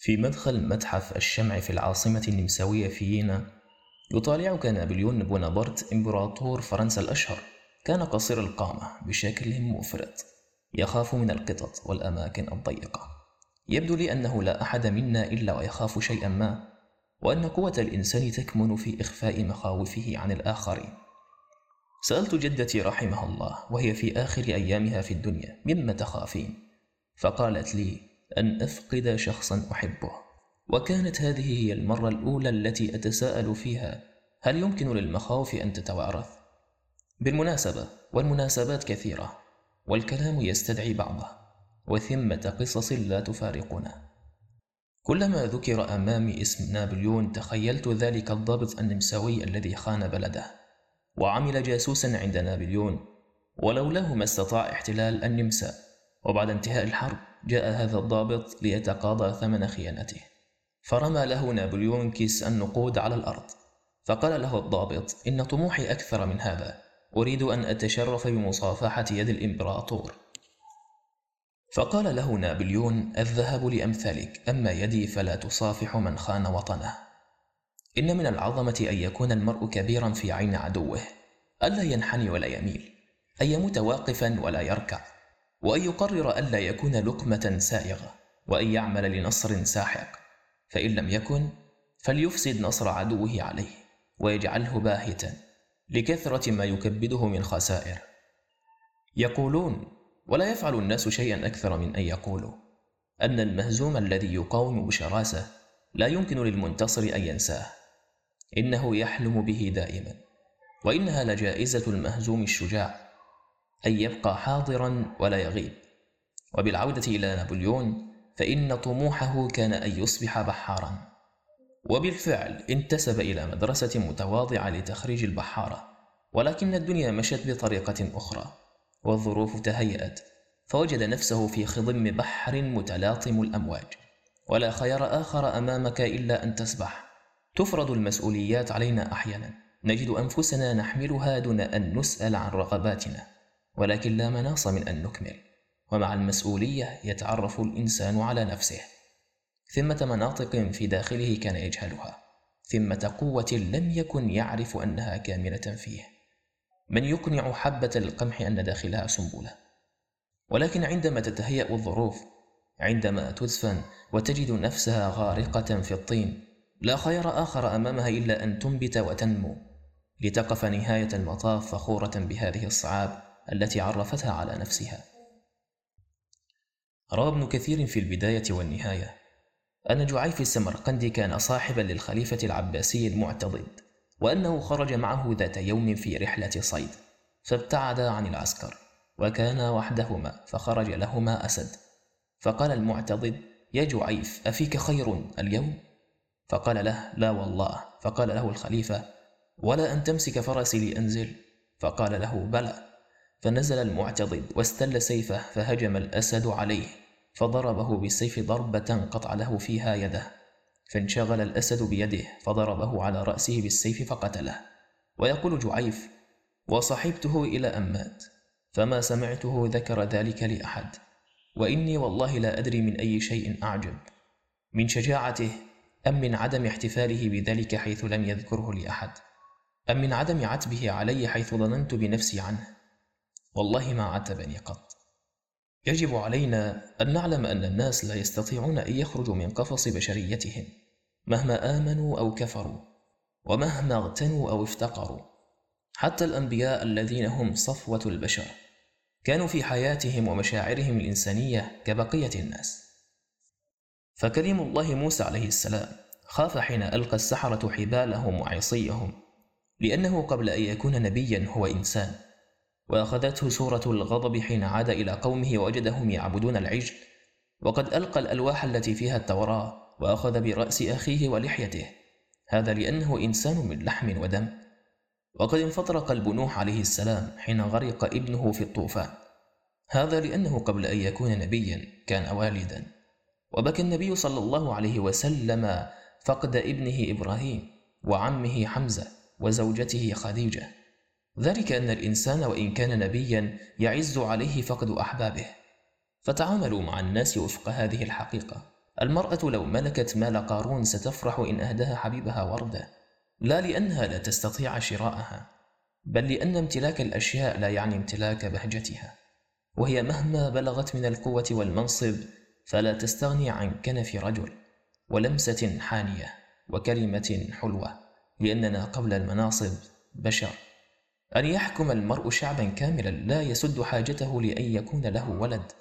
في مدخل متحف الشمع في العاصمة النمساوية فيينا يطالعك نابليون بونابرت إمبراطور فرنسا الأشهر. كان قصير القامة بشكل مفرط يخاف من القطط والأماكن الضيقة. يبدو لي أنه لا أحد منا إلا ويخاف شيئا ما وأن قوة الإنسان تكمن في إخفاء مخاوفه عن الآخرين. سألت جدتي رحمها الله وهي في آخر أيامها في الدنيا مما تخافين؟ فقالت لي أن أفقد شخصا أحبه وكانت هذه هي المرة الأولى التي أتساءل فيها هل يمكن للمخاوف أن تتوارث؟ بالمناسبة والمناسبات كثيرة والكلام يستدعي بعضه وثمة قصص لا تفارقنا كلما ذكر أمامي اسم نابليون تخيلت ذلك الضابط النمساوي الذي خان بلده وعمل جاسوسا عند نابليون ولولاه ما استطاع احتلال النمسا وبعد انتهاء الحرب جاء هذا الضابط ليتقاضى ثمن خيانته. فرمى له نابليون كيس النقود على الأرض. فقال له الضابط إن طموحي أكثر من هذا. أريد أن أتشرف بمصافحة يد الإمبراطور. فقال له نابليون الذهب لأمثالك أما يدي فلا تصافح من خان وطنه. إن من العظمة أن يكون المرء كبيرا في عين عدوه. ألا ينحني ولا يميل. أن يموت واقفا ولا يركع. وأن يقرر ألا يكون لقمة سائغة وأن يعمل لنصر ساحق فإن لم يكن فليفسد نصر عدوه عليه ويجعله باهتا لكثرة ما يكبده من خسائر. يقولون ولا يفعل الناس شيئا أكثر من أن يقولوا أن المهزوم الذي يقاوم بشراسة لا يمكن للمنتصر أن ينساه إنه يحلم به دائما وإنها لجائزة المهزوم الشجاع أن يبقى حاضرا ولا يغيب. وبالعودة إلى نابليون فإن طموحه كان أن يصبح بحارا وبالفعل انتسب إلى مدرسة متواضعة لتخريج البحارة. ولكن الدنيا مشت بطريقة أخرى والظروف تهيأت. فوجد نفسه في خضم بحر متلاطم الأمواج. ولا خيار آخر أمامك إلا أن تسبح. تفرض المسؤوليات علينا أحيانا. نجد أنفسنا نحملها دون أن نسأل عن رغباتنا. ولكن لا مناص من أن نكمل. ومع المسؤولية يتعرف الإنسان على نفسه. ثمة مناطق في داخله كان يجهلها. ثمة قوة لم يكن يعرف أنها كامنة فيه. من يقنع حبة القمح أن داخلها سنبلة. ولكن عندما تتهيأ الظروف عندما تدفن وتجد نفسها غارقة في الطين لا خير آخر أمامها إلا أن تنبت وتنمو. لتقف نهاية المطاف فخورة بهذه الصعاب التي عرفتها على نفسها. روى ابن كثير في البداية والنهاية أن جعيف السمرقندي كان صاحبا للخليفة العباسي المعتضد وأنه خرج معه ذات يوم في رحلة صيد فابتعدا عن العسكر وكانا وحدهما فخرج لهما أسد. فقال المعتضد يا جعيف أفيك خير اليوم؟ فقال له لا والله. فقال له الخليفة ولا أن تمسك فرسي لأنزل. فقال له بلى. فنزل المعتضد واستل سيفه فهجم الأسد عليه فضربه بالسيف ضربة قطع له فيها يده فانشغل الأسد بيده فضربه على رأسه بالسيف فقتله. ويقول جعيف وصحبته إلى أن مات فما سمعته ذكر ذلك لأحد وإني والله لا أدري من أي شيء أعجب من شجاعته أم من عدم احتفاله بذلك حيث لم يذكره لأحد أم من عدم عتبه علي حيث ظننت بنفسي عنه. والله ما عتبني قط. يجب علينا أن نعلم أن الناس لا يستطيعون أن يخرجوا من قفص بشريتهم مهما آمنوا أو كفروا ومهما اغتنوا أو افتقروا. حتى الأنبياء الذين هم صفوة البشر كانوا في حياتهم ومشاعرهم الإنسانية كبقية الناس. فكريم الله موسى عليه السلام خاف حين ألقى السحرة حبالهم وعصيهم لأنه قبل أن يكون نبيا هو إنسان. وأخذته سورة الغضب حين عاد إلى قومه ووجدهم يعبدون العجل. وقد ألقى الألواح التي فيها التوراة وأخذ برأس أخيه ولحيته. هذا لأنه إنسان من لحم ودم. وقد انفطر قلب نوح عليه السلام حين غرق ابنه في الطوفان. هذا لأنه قبل أن يكون نبيا كان والدا. وبكى النبي صلى الله عليه وسلم فقد ابنه إبراهيم وعمه حمزة وزوجته خديجة. ذلك أن الإنسان وإن كان نبيا يعز عليه فقد أحبابه. فتعاملوا مع الناس وفق هذه الحقيقة. المرأة لو ملكت مال قارون ستفرح إن أهداها حبيبها وردة. لا لأنها لا تستطيع شراءها بل لأن امتلاك الأشياء لا يعني امتلاك بهجتها. وهي مهما بلغت من القوة والمنصب فلا تستغني عن كنف رجل ولمسة حانية وكلمة حلوة لأننا قبل المناصب بشر. أن يحكم المرء شعبا كاملا لا يسد حاجته لأن يكون له ولد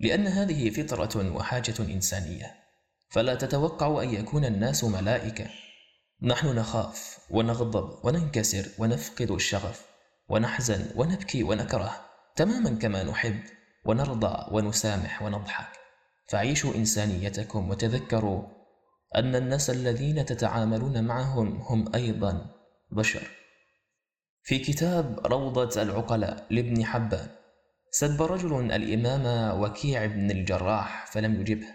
لأن هذه فطرة وحاجة إنسانية. فلا تتوقع أن يكون الناس ملائكة. نحن نخاف ونغضب وننكسر ونفقد الشغف ونحزن ونبكي ونكره تماما كما نحب ونرضى ونسامح ونضحك. فعيشوا إنسانيتكم وتذكروا أن الناس الذين تتعاملون معهم هم أيضا بشر. في كتاب روضة العقلاء لابن حبان. سب رجل الإمام وكيع بن الجراح فلم يجبه.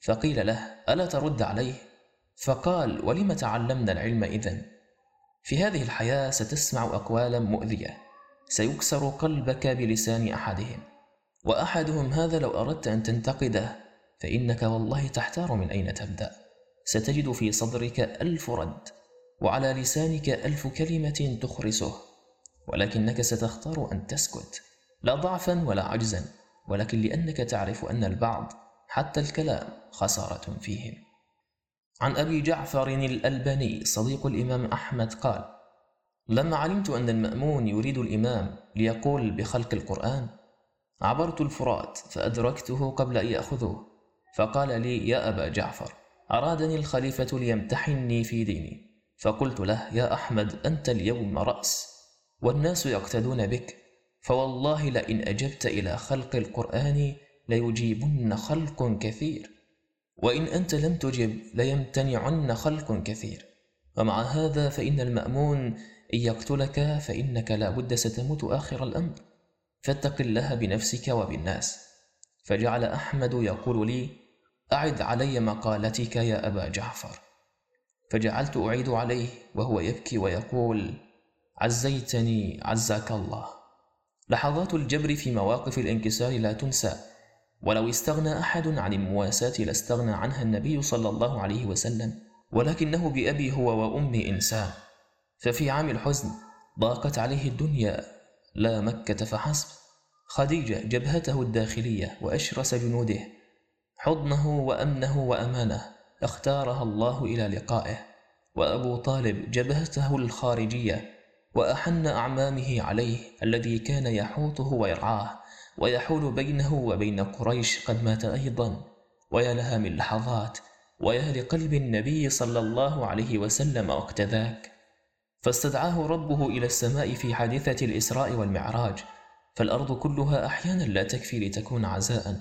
فقيل له ألا ترد عليه؟ فقال ولم تعلمنا العلم إذن؟ في هذه الحياة ستسمع أقوالا مؤذية. سيكسر قلبك بلسان أحدهم. وأحدهم هذا لو أردت أن تنتقده فإنك والله تحتار من أين تبدأ. ستجد في صدرك ألف رد وعلى لسانك ألف كلمة تخرسه. ولكنك ستختار أن تسكت لا ضعفا ولا عجزا ولكن لأنك تعرف أن البعض حتى الكلام خسارة فيهم. عن أبي جعفر الألباني صديق الإمام أحمد قال لما علمت أن المأمون يريد الإمام ليقول بخلق القرآن عبرت الفرات فأدركته قبل أن يأخذه فقال لي يا أبا جعفر أرادني الخليفة ليمتحني في ديني فقلت له يا أحمد أنت اليوم رأس والناس يقتدون بك فوالله لئن أجبت إلى خلق القرآن ليجيبن خلق كثير. وإن أنت لم تجب ليمتنعن خلق كثير. ومع هذا فإن المأمون إن يقتلك فإنك لا بد ستموت آخر الأمر. فاتق الله بنفسك وبالناس. فجعل أحمد يقول لي أعد علي مقالتك يا أبا جعفر. فجعلت أعيد عليه وهو يبكي ويقول عزيتني عزاك الله. لحظات الجبر في مواقف الانكسار لا تنسى ولو استغنى أحد عن المواساة لاستغنى عنها النبي صلى الله عليه وسلم ولكنه بأبي هو وأمي إنسان. ففي عام الحزن ضاقت عليه الدنيا لا مكة فحسب. خديجة جبهته الداخلية وأشرس جنوده حضنه وأمنه وأمانه اختارها الله إلى لقائه وأبو طالب جبهته الخارجية وأحن أعمامه عليه الذي كان يحوطه ويرعاه ويحول بينه وبين قريش قد مات أيضا ويا لها من لحظات ويا لقلب النبي صلى الله عليه وسلم وقت ذاك. فاستدعاه ربه إلى السماء في حادثة الإسراء والمعراج فالأرض كلها أحيانا لا تكفي لتكون عزاء.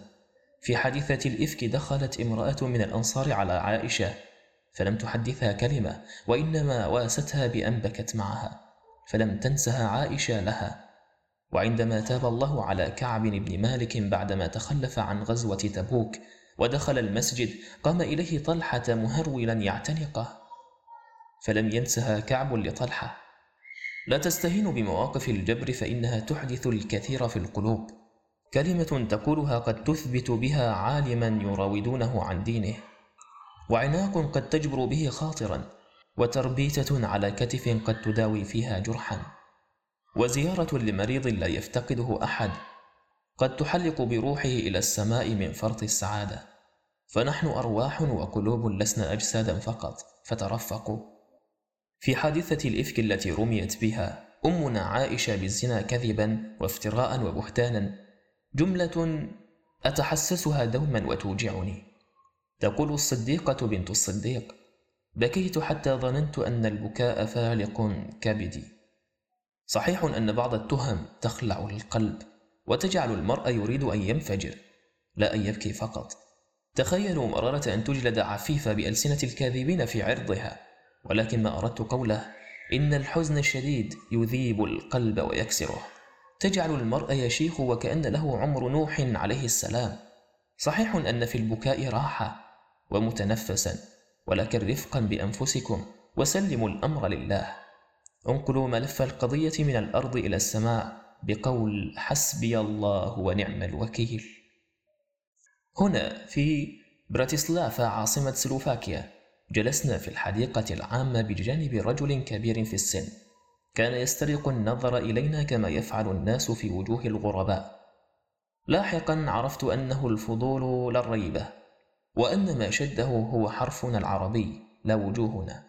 في حادثة الإفك دخلت امرأة من الأنصار على عائشة فلم تحدثها كلمة وإنما واستها بأن بكت معها. فلم تنسها عائشة لها. وعندما تاب الله على كعب بن مالك بعدما تخلف عن غزوة تبوك ودخل المسجد قام إليه طلحة مهرولا يعتنقه. فلم ينسها كعب لطلحة. لا تستهين بمواقف الجبر فإنها تحدث الكثير في القلوب. كلمة تقولها قد تثبت بها عالما يراودونه عن دينه. وعناق قد تجبر به خاطرا. وتربيتة على كتف قد تداوي فيها جرحا. وزيارة لمريض لا يفتقده أحد. قد تحلق بروحه إلى السماء من فرط السعادة. فنحن أرواح وقلوب لسنا أجسادا فقط فترفقوا. في حادثة الإفك التي رميت بها أمنا عائشة بالزنا كذبا وافتراء وبهتانا. جملة أتحسسها دوما وتوجعني. تقول الصديقة بنت الصديق بكيت حتى ظننت أن البكاء فالق كبدي. صحيح أن بعض التهم تخلع القلب وتجعل المرء يريد أن ينفجر لا أن يبكي فقط. تخيلوا مرارة أن تجلد عفيفة بألسنة الكاذبين في عرضها ولكن ما أردت قوله إن الحزن الشديد يذيب القلب ويكسره. تجعل المرء يشيخ وكأن له عمر نوح عليه السلام. صحيح أن في البكاء راحة ومتنفسا ولكن رفقا بأنفسكم وسلموا الأمر لله. انقلوا ملف القضية من الأرض إلى السماء بقول حسبي الله ونعم الوكيل. هنا في براتيسلافا عاصمة سلوفاكيا جلسنا في الحديقة العامة بجانب رجل كبير في السن. كان يسترق النظر إلينا كما يفعل الناس في وجوه الغرباء. لاحقا عرفت أنه الفضول لا الريبة وأن ما شده هو حرفنا العربي لا وجوهنا.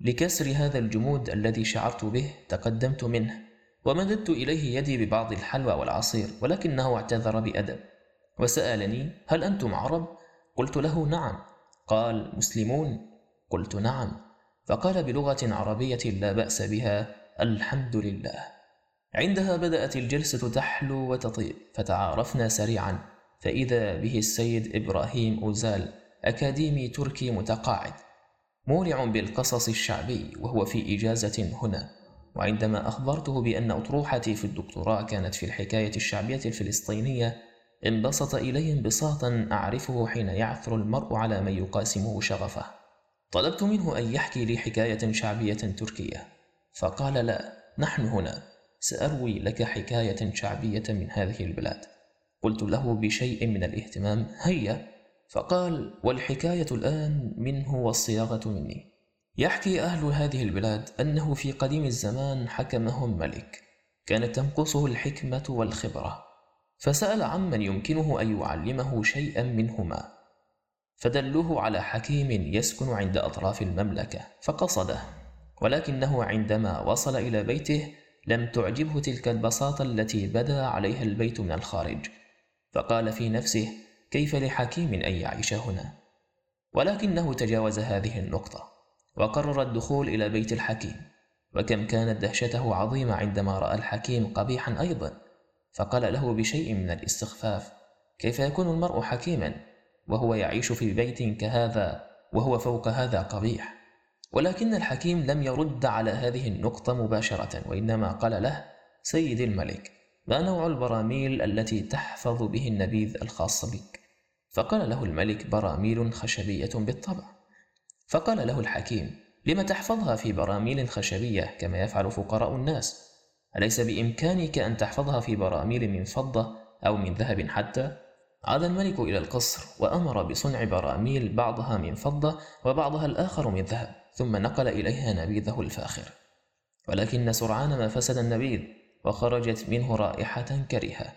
لكسر هذا الجمود الذي شعرت به تقدمت منه ومددت إليه يدي ببعض الحلوى والعصير ولكنه اعتذر بأدب. وسألني هل أنتم عرب؟ قلت له نعم. قال مسلمون؟ قلت نعم. فقال بلغة عربية لا بأس بها الحمد لله. عندها بدأت الجلسة تحلو وتطيب فتعارفنا سريعا. فإذا به السيد إبراهيم أوزال أكاديمي تركي متقاعد مولع بالقصص الشعبي وهو في إجازة هنا. وعندما أخبرته بأن أطروحتي في الدكتوراه كانت في الحكاية الشعبية الفلسطينية انبسط إلي انبساطا أعرفه حين يعثر المرء على من يقاسمه شغفه. طلبت منه أن يحكي لي حكاية شعبية تركية. فقال لا نحن هنا سأروي لك حكاية شعبية من هذه البلاد. قلت له بشيء من الاهتمام هيا. فقال والحكاية الآن منه والصياغة مني. يحكي أهل هذه البلاد أنه في قديم الزمان حكمهم ملك. كانت تنقصه الحكمة والخبرة. فسأل عمن يمكنه أن يعلمه شيئا منهما. فدلوه على حكيم يسكن عند أطراف المملكة فقصده. ولكنه عندما وصل إلى بيته لم تعجبه تلك البساطة التي بدا عليها البيت من الخارج. فقال في نفسه كيف لحكيم أن يعيش هنا؟ ولكنه تجاوز هذه النقطة وقرر الدخول إلى بيت الحكيم وكم كانت دهشته عظيمة عندما رأى الحكيم قبيحا أيضا فقال له بشيء من الاستخفاف كيف يكون المرء حكيما وهو يعيش في بيت كهذا وهو فوق هذا قبيح؟ ولكن الحكيم لم يرد على هذه النقطة مباشرة وإنما قال له سيد الملك ما نوع البراميل التي تحفظ به النبيذ الخاص بك؟ فقال له الملك براميل خشبية بالطبع. فقال له الحكيم لم تحفظها في براميل خشبية كما يفعل فقراء الناس؟ أليس بإمكانك أن تحفظها في براميل من فضة أو من ذهب حتى؟ عاد الملك إلى القصر وأمر بصنع براميل بعضها من فضة وبعضها الآخر من ذهب ثم نقل إليها نبيذه الفاخر. ولكن سرعان ما فسد النبيذ. وخرجت منه رائحة كريهة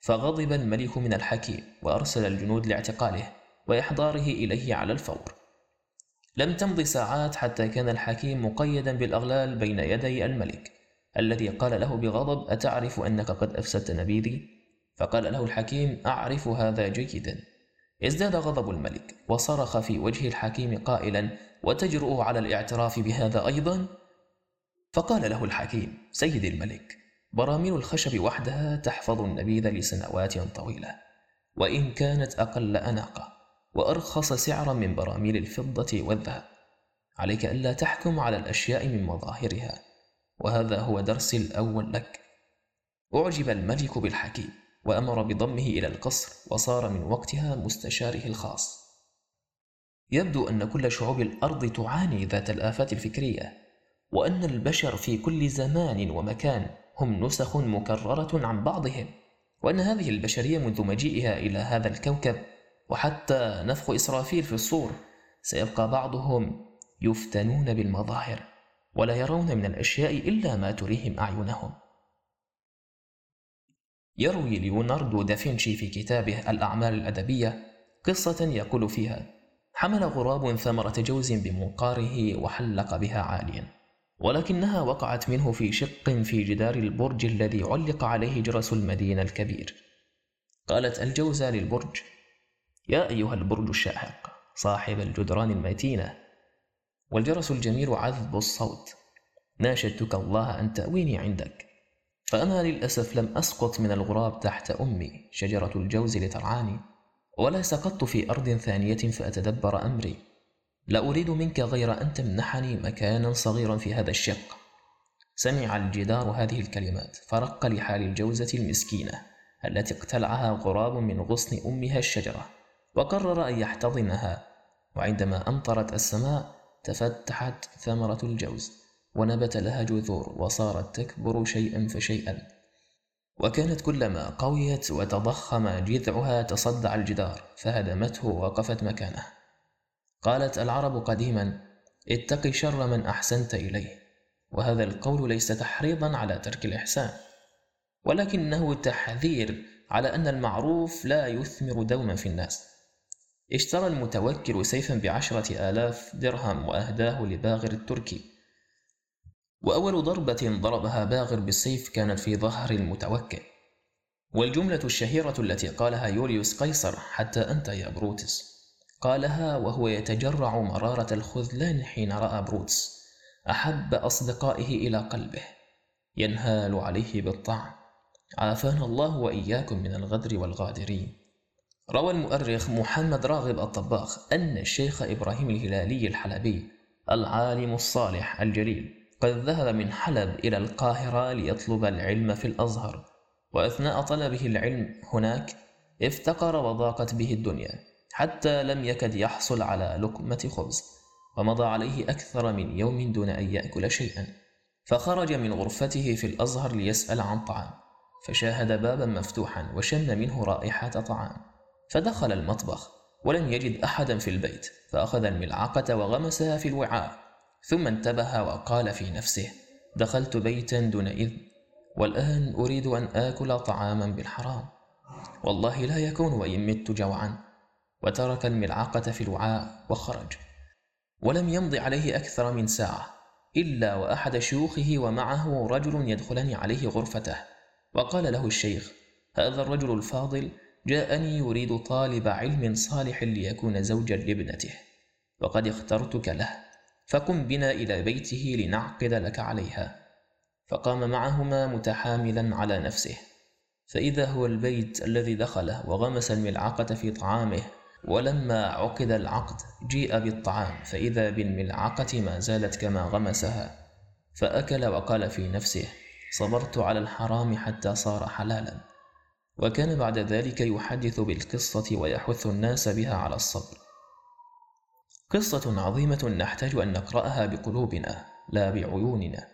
فغضب الملك من الحكيم وأرسل الجنود لاعتقاله وإحضاره إليه على الفور لم تمض ساعات حتى كان الحكيم مقيدا بالأغلال بين يدي الملك الذي قال له بغضب أتعرف أنك قد أفسدت نبيذي؟ فقال له الحكيم أعرف هذا جيدا ازداد غضب الملك وصرخ في وجه الحكيم قائلا وتجرؤ على الاعتراف بهذا أيضا؟ فقال له الحكيم سيد الملك براميل الخشب وحدها تحفظ النبيذ لسنوات طويلة. وإن كانت أقل أناقة وأرخص سعرا من براميل الفضة والذهب. عليك ألا تحكم على الأشياء من مظاهرها. وهذا هو درسي الأول لك. أعجب الملك بالحكيم وأمر بضمه إلى القصر وصار من وقتها مستشاره الخاص. يبدو أن كل شعوب الأرض تعاني ذات الآفات الفكرية وأن البشر في كل زمان ومكان هم نسخ مكررة عن بعضهم وأن هذه البشرية منذ مجيئها إلى هذا الكوكب وحتى نفخ إسرافيل في الصور سيبقى بعضهم يفتنون بالمظاهر ولا يرون من الأشياء إلا ما تريهم أعينهم. يروي ليوناردو دافنشي في كتابه الأعمال الأدبية قصة يقول فيها حمل غراب ثمرة جوز بمنقاره وحلق بها عاليا. ولكنها وقعت منه في شق في جدار البرج الذي علق عليه جرس المدينة الكبير. قالت الجوزة للبرج يا أيها البرج الشاهق صاحب الجدران المتينة. والجرس الجميل عذب الصوت. ناشدتك الله أن تأويني عندك. فأنا للأسف لم أسقط من الغراب تحت أمي شجرة الجوز لترعاني ولا سقطت في أرض ثانية فأتدبر أمري. لا أريد منك غير أن تمنحني مكانا صغيرا في هذا الشق. سمع الجدار هذه الكلمات فرق لحال الجوزة المسكينة التي اقتلعها غراب من غصن أمها الشجرة وقرر أن يحتضنها. وعندما أمطرت السماء تفتحت ثمرة الجوز ونبت لها جذور وصارت تكبر شيئا فشيئا. وكانت كلما قويت وتضخم جذعها تصدع الجدار فهدمته ووقفت مكانه. قالت العرب قديما اتق شر من أحسنت إليه. وهذا القول ليس تحريضا على ترك الإحسان. ولكنه تحذير على أن المعروف لا يثمر دوما في الناس. اشترى المتوكل سيفا بعشرة آلاف درهم وأهداه لباغر التركي. وأول ضربة ضربها باغر بالسيف كانت في ظهر المتوكل. والجملة الشهيرة التي قالها يوليوس قيصر حتى أنت يا بروتس. قالها وهو يتجرع مرارة الخذلان حين رأى بروتس أحب أصدقائه إلى قلبه ينهال عليه بالطعن. عافانا الله وإياكم من الغدر والغادرين. روى المؤرخ محمد راغب الطباخ أن الشيخ إبراهيم الهلالي الحلبي العالم الصالح الجليل قد ذهب من حلب إلى القاهرة ليطلب العلم في الأزهر وأثناء طلبه العلم هناك افتقر وضاقت به الدنيا. حتى لم يكد يحصل على لقمة خبز ومضى عليه أكثر من يوم دون أن يأكل شيئا. فخرج من غرفته في الأزهر ليسأل عن طعام فشاهد بابا مفتوحا وشم منه رائحة طعام. فدخل المطبخ ولم يجد أحدا في البيت فأخذ الملعقة وغمسها في الوعاء. ثم انتبه وقال في نفسه دخلت بيتا دون إذن والآن أريد أن آكل طعاما بالحرام. والله لا يكون وإن مت جوعا. وترك الملعقة في الوعاء وخرج. ولم يمض عليه أكثر من ساعة إلا وأحد شيوخه ومعه رجل يدخلان عليه غرفته. وقال له الشيخ هذا الرجل الفاضل جاءني يريد طالب علم صالح ليكون زوجا لابنته وقد اخترتك له فقم بنا إلى بيته لنعقد لك عليها. فقام معهما متحاملا على نفسه. فإذا هو البيت الذي دخله وغمس الملعقة في طعامه ولما عقد العقد جيء بالطعام فإذا بالملعقة ما زالت كما غمسها فأكل وقال في نفسه صبرت على الحرام حتى صار حلالا. وكان بعد ذلك يحدث بالقصة ويحث الناس بها على الصبر. قصة عظيمة نحتاج أن نقرأها بقلوبنا لا بعيوننا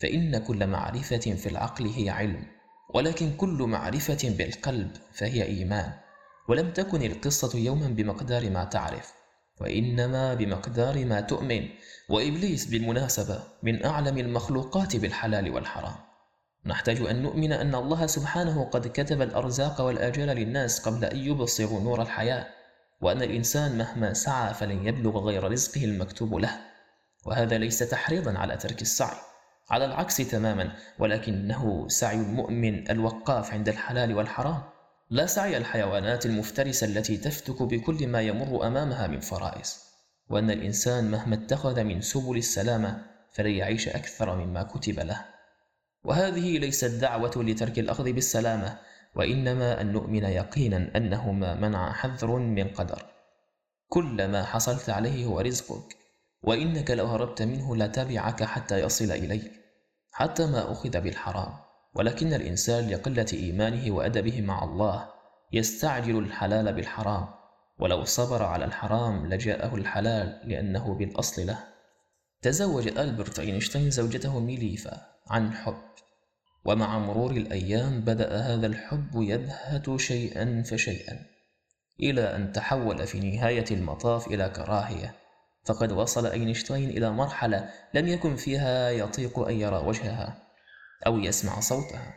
فإن كل معرفة في العقل هي علم ولكن كل معرفة بالقلب فهي إيمان. ولم تكن القصة يوما بمقدار ما تعرف وإنما بمقدار ما تؤمن. وإبليس بالمناسبة من أعلم المخلوقات بالحلال والحرام. نحتاج أن نؤمن أن الله سبحانه قد كتب الأرزاق والآجال للناس قبل أن يبصروا نور الحياة وأن الإنسان مهما سعى فلن يبلغ غير رزقه المكتوب له. وهذا ليس تحريضا على ترك السعي. على العكس تماما ولكنه سعي المؤمن الوقاف عند الحلال والحرام. لا سعي الحيوانات المفترسة التي تفتك بكل ما يمر أمامها من فرائس وأن الإنسان مهما اتخذ من سبل السلامة فلن يعيش أكثر مما كتب له. وهذه ليست دعوة لترك الأخذ بالسلامة وإنما أن نؤمن يقينا أنه ما منع حذر من قدر. كل ما حصلت عليه هو رزقك وإنك لو هربت منه لتبعك حتى يصل إليك حتى ما أخذ بالحرام. ولكن الإنسان لقلة إيمانه وأدبه مع الله يستعجل الحلال بالحرام ولو صبر على الحرام لجاءه الحلال لأنه بالأصل له. تزوج ألبرت أينشتاين زوجته ميليفا عن حب ومع مرور الأيام بدأ هذا الحب يبهت شيئا فشيئا إلى أن تحول في نهاية المطاف إلى كراهية. فقد وصل أينشتاين إلى مرحلة لم يكن فيها يطيق أن يرى وجهها. أو يسمع صوتها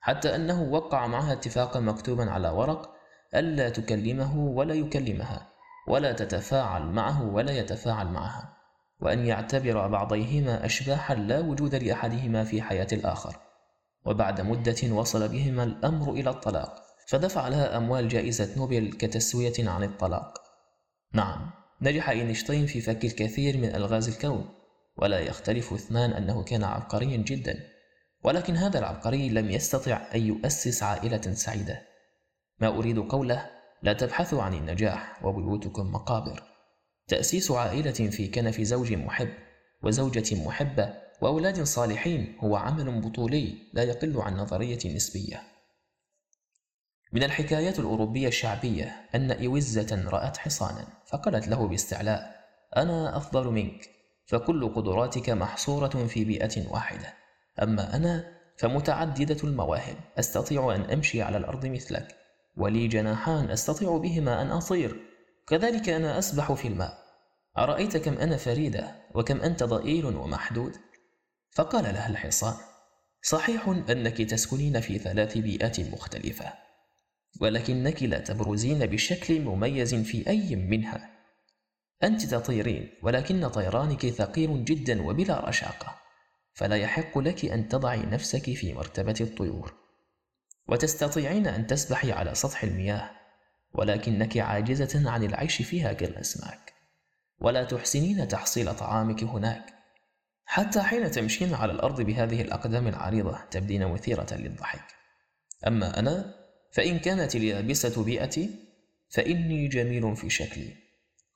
حتى أنه وقع معها اتفاقا مكتوبا على ورق ألا تكلمه ولا يكلمها ولا تتفاعل معه ولا يتفاعل معها وأن يعتبر بعضيهما أشباحا لا وجود لأحدهما في حياة الآخر. وبعد مدة وصل بهما الأمر إلى الطلاق فدفع لها أموال جائزة نوبل كتسوية عن الطلاق. نعم نجح إينشتاين في فك الكثير من ألغاز الكون ولا يختلف اثنان أنه كان عبقريا جدا. ولكن هذا العبقري لم يستطع أن يؤسس عائلة سعيدة. ما أريد قوله لا تبحثوا عن النجاح وبيوتكم مقابر. تأسيس عائلة في كنف زوج محب وزوجة محبة وأولاد صالحين هو عمل بطولي لا يقل عن نظرية نسبية. من الحكايات الأوروبية الشعبية أن إوزة رأت حصانا فقالت له باستعلاء أنا أفضل منك فكل قدراتك محصورة في بيئة واحدة. أما أنا فمتعددة المواهب أستطيع أن أمشي على الأرض مثلك ولي جناحان أستطيع بهما أن أطير. كذلك أنا أسبح في الماء. أرأيت كم أنا فريدة وكم أنت ضئيل ومحدود؟ فقال لها الحصان صحيح أنك تسكنين في ثلاث بيئات مختلفة ولكنك لا تبرزين بشكل مميز في أي منها. أنت تطيرين ولكن طيرانك ثقيل جدا وبلا رشاقة. فلا يحق لك أن تضعي نفسك في مرتبة الطيور. وتستطيعين أن تسبحي على سطح المياه ولكنك عاجزة عن العيش فيها كالأسماك. ولا تحسنين تحصيل طعامك هناك. حتى حين تمشين على الأرض بهذه الأقدام العريضة تبدين مثيرة للضحك. أما أنا فإن كانت اليابسة بيئتي فإني جميل في شكلي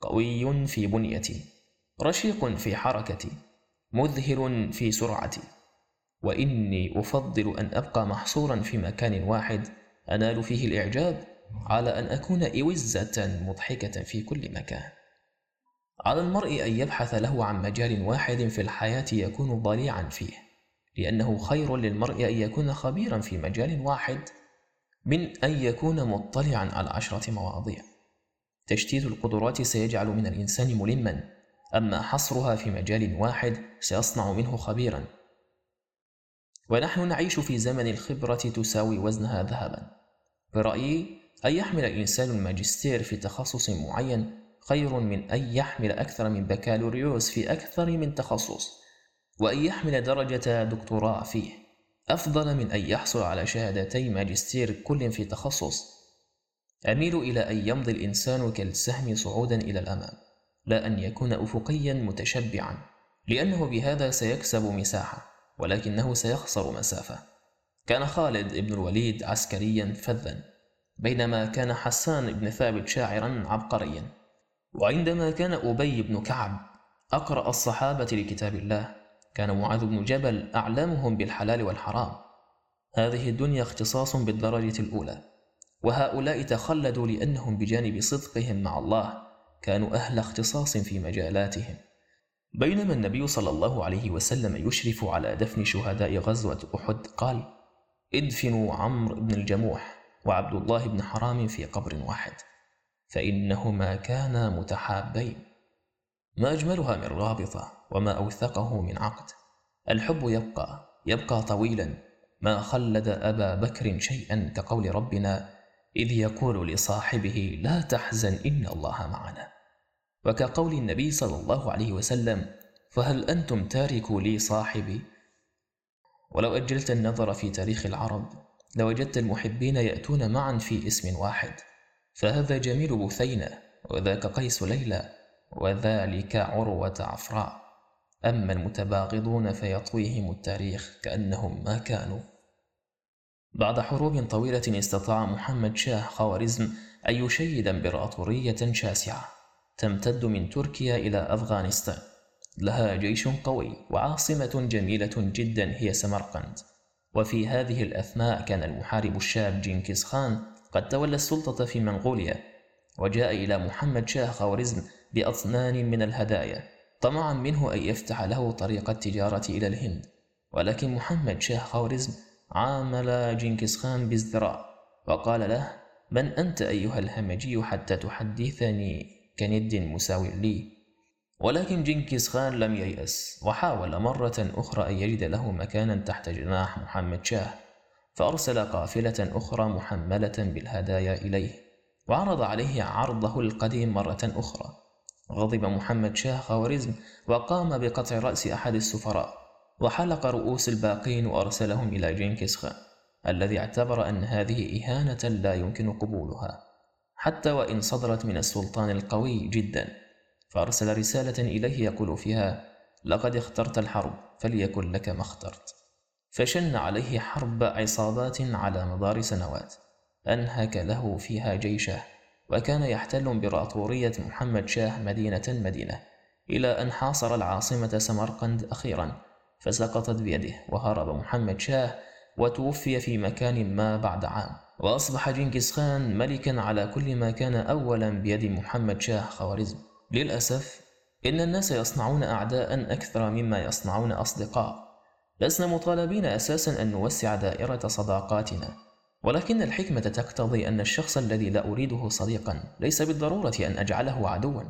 قوي في بنيتي رشيق في حركتي. مذهل في سرعتي. وإني أفضل أن أبقى محصورا في مكان واحد أنال فيه الإعجاب على أن أكون إوزة مضحكة في كل مكان. على المرء أن يبحث له عن مجال واحد في الحياة يكون ضليعا فيه لأنه خير للمرء أن يكون خبيرا في مجال واحد من أن يكون مطلعا على عشرة مواضيع. تشتيت القدرات سيجعل من الإنسان ملما. أما حصرها في مجال واحد سيصنع منه خبيرا. ونحن نعيش في زمن الخبرة تساوي وزنها ذهبا. برأيي أن يحمل الإنسان الماجستير في تخصص معين خير من أن يحمل أكثر من بكالوريوس في أكثر من تخصص وأن يحمل درجة دكتوراه فيه. أفضل من أن يحصل على شهادتي ماجستير كل في تخصص. أميل إلى أن يمضي الإنسان كالسهم صعودا إلى الأمام. لا أن يكون أفقيا متشبعا لأنه بهذا سيكسب مساحة ولكنه سيخسر مسافة. كان خالد بن الوليد عسكريا فذا بينما كان حسان بن ثابت شاعرا عبقريا. وعندما كان أبي بن كعب أقرأ الصحابة لكتاب الله كان معاذ بن جبل أعلامهم بالحلال والحرام. هذه الدنيا اختصاص بالدرجة الأولى وهؤلاء تخلدوا لأنهم بجانب صدقهم مع الله. كانوا أهل اختصاص في مجالاتهم. بينما النبي صلى الله عليه وسلم يشرف على دفن شهداء غزوة أحد قال ادفنوا عمرو بن الجموح وعبد الله بن حرام في قبر واحد فإنهما كانا متحابين. ما أجملها من رابطة وما أوثقه من عقد. الحب يبقى يبقى طويلا. ما خلد أبا بكر شيئا كقول ربنا إذ يقول لصاحبه لا تحزن إن الله معنا. وكقول النبي صلى الله عليه وسلم فهل أنتم تاركوا لي صاحبي؟ ولو أجلت النظر في تاريخ العرب لوجدت المحبين يأتون معا في اسم واحد فهذا جميل بثينة وذاك قيس ليلى وذلك عروة عفراء. أما المتباغضون فيطويهم التاريخ كأنهم ما كانوا. بعد حروب طويلة استطاع محمد شاه خوارزم أن يشيد إمبراطورية شاسعة تمتد من تركيا إلى أفغانستان. لها جيش قوي وعاصمة جميلة جدا هي سمرقند. وفي هذه الأثناء كان المحارب الشاب جنكيز خان قد تولى السلطة في منغوليا وجاء إلى محمد شاه خوارزم بأطنان من الهدايا طمعا منه أن يفتح له طريق التجارة إلى الهند. ولكن محمد شاه خوارزم عامل جنكيز خان بازدراء. وقال له من أنت أيها الهمجي حتى تحدثني كند مساو لي. ولكن جنكيز خان لم ييأس وحاول مرة أخرى أن يجد له مكانا تحت جناح محمد شاه فأرسل قافلة أخرى محملة بالهدايا إليه وعرض عليه عرضه القديم مرة أخرى. غضب محمد شاه خوارزم وقام بقطع رأس أحد السفراء. وحلق رؤوس الباقين وأرسلهم إلى جنكيز خان الذي اعتبر أن هذه إهانة لا يمكن قبولها. حتى وإن صدرت من السلطان القوي جدا فأرسل رسالة إليه يقول فيها لقد اخترت الحرب فليكن لك ما اخترت. فشن عليه حرب عصابات على مدار سنوات أنهك له فيها جيشه وكان يحتل امبراطورية محمد شاه مدينة مدينة إلى أن حاصر العاصمة سمرقند أخيرا. فسقطت بيده وهرب محمد شاه وتوفي في مكان ما بعد عام. وأصبح جنكيز خان ملكا على كل ما كان أولا بيد محمد شاه خوارزم. للأسف إن الناس يصنعون أعداء أكثر مما يصنعون أصدقاء. لسنا مطالبين أساسا أن نوسع دائرة صداقاتنا. ولكن الحكمة تقتضي أن الشخص الذي لا أريده صديقا ليس بالضرورة أن أجعله عدوا.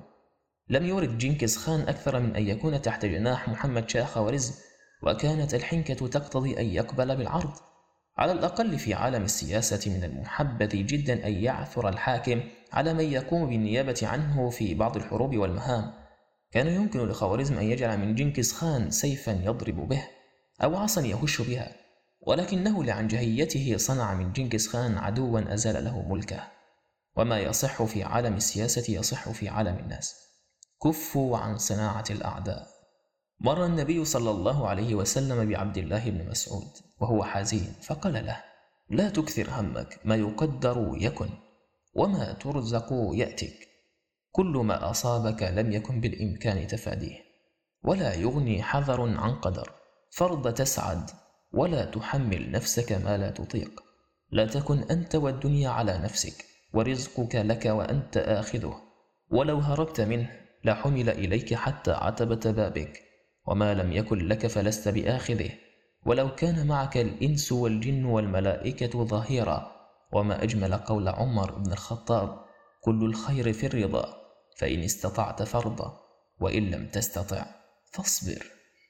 لم يرد جنكيز خان أكثر من أن يكون تحت جناح محمد شاه خوارزم. وكانت الحنكة تقتضي أن يقبل بالعرض على الأقل في عالم السياسة من المحبذ جدا أن يعثر الحاكم على من يقوم بالنيابة عنه في بعض الحروب والمهام. كان يمكن لخوارزم أن يجعل من جنكيز خان سيفا يضرب به أو عصا يهش بها ولكنه لعنجهيته صنع من جنكيز خان عدوا أزال له ملكه. وما يصح في عالم السياسة يصح في عالم الناس. كفوا عن صناعة الأعداء. مر النبي صلى الله عليه وسلم بعبد الله بن مسعود وهو حزين فقال له لا تكثر همك ما يقدر يكن وما ترزق يأتك كل ما أصابك لم يكن بالإمكان تفاديه ولا يغني حذر عن قدر. فرض تسعد ولا تحمل نفسك ما لا تطيق. لا تكن أنت والدنيا على نفسك ورزقك لك وأنت آخذه. ولو هربت منه لحمل إليك حتى عتبة بابك. وما لم يكن لك فلست بآخذه. ولو كان معك الإنس والجن والملائكة ظهيرا. وما أجمل قول عمر بن الخطاب كل الخير في الرضا فإن استطعت فرضا وإن لم تستطع فاصبر.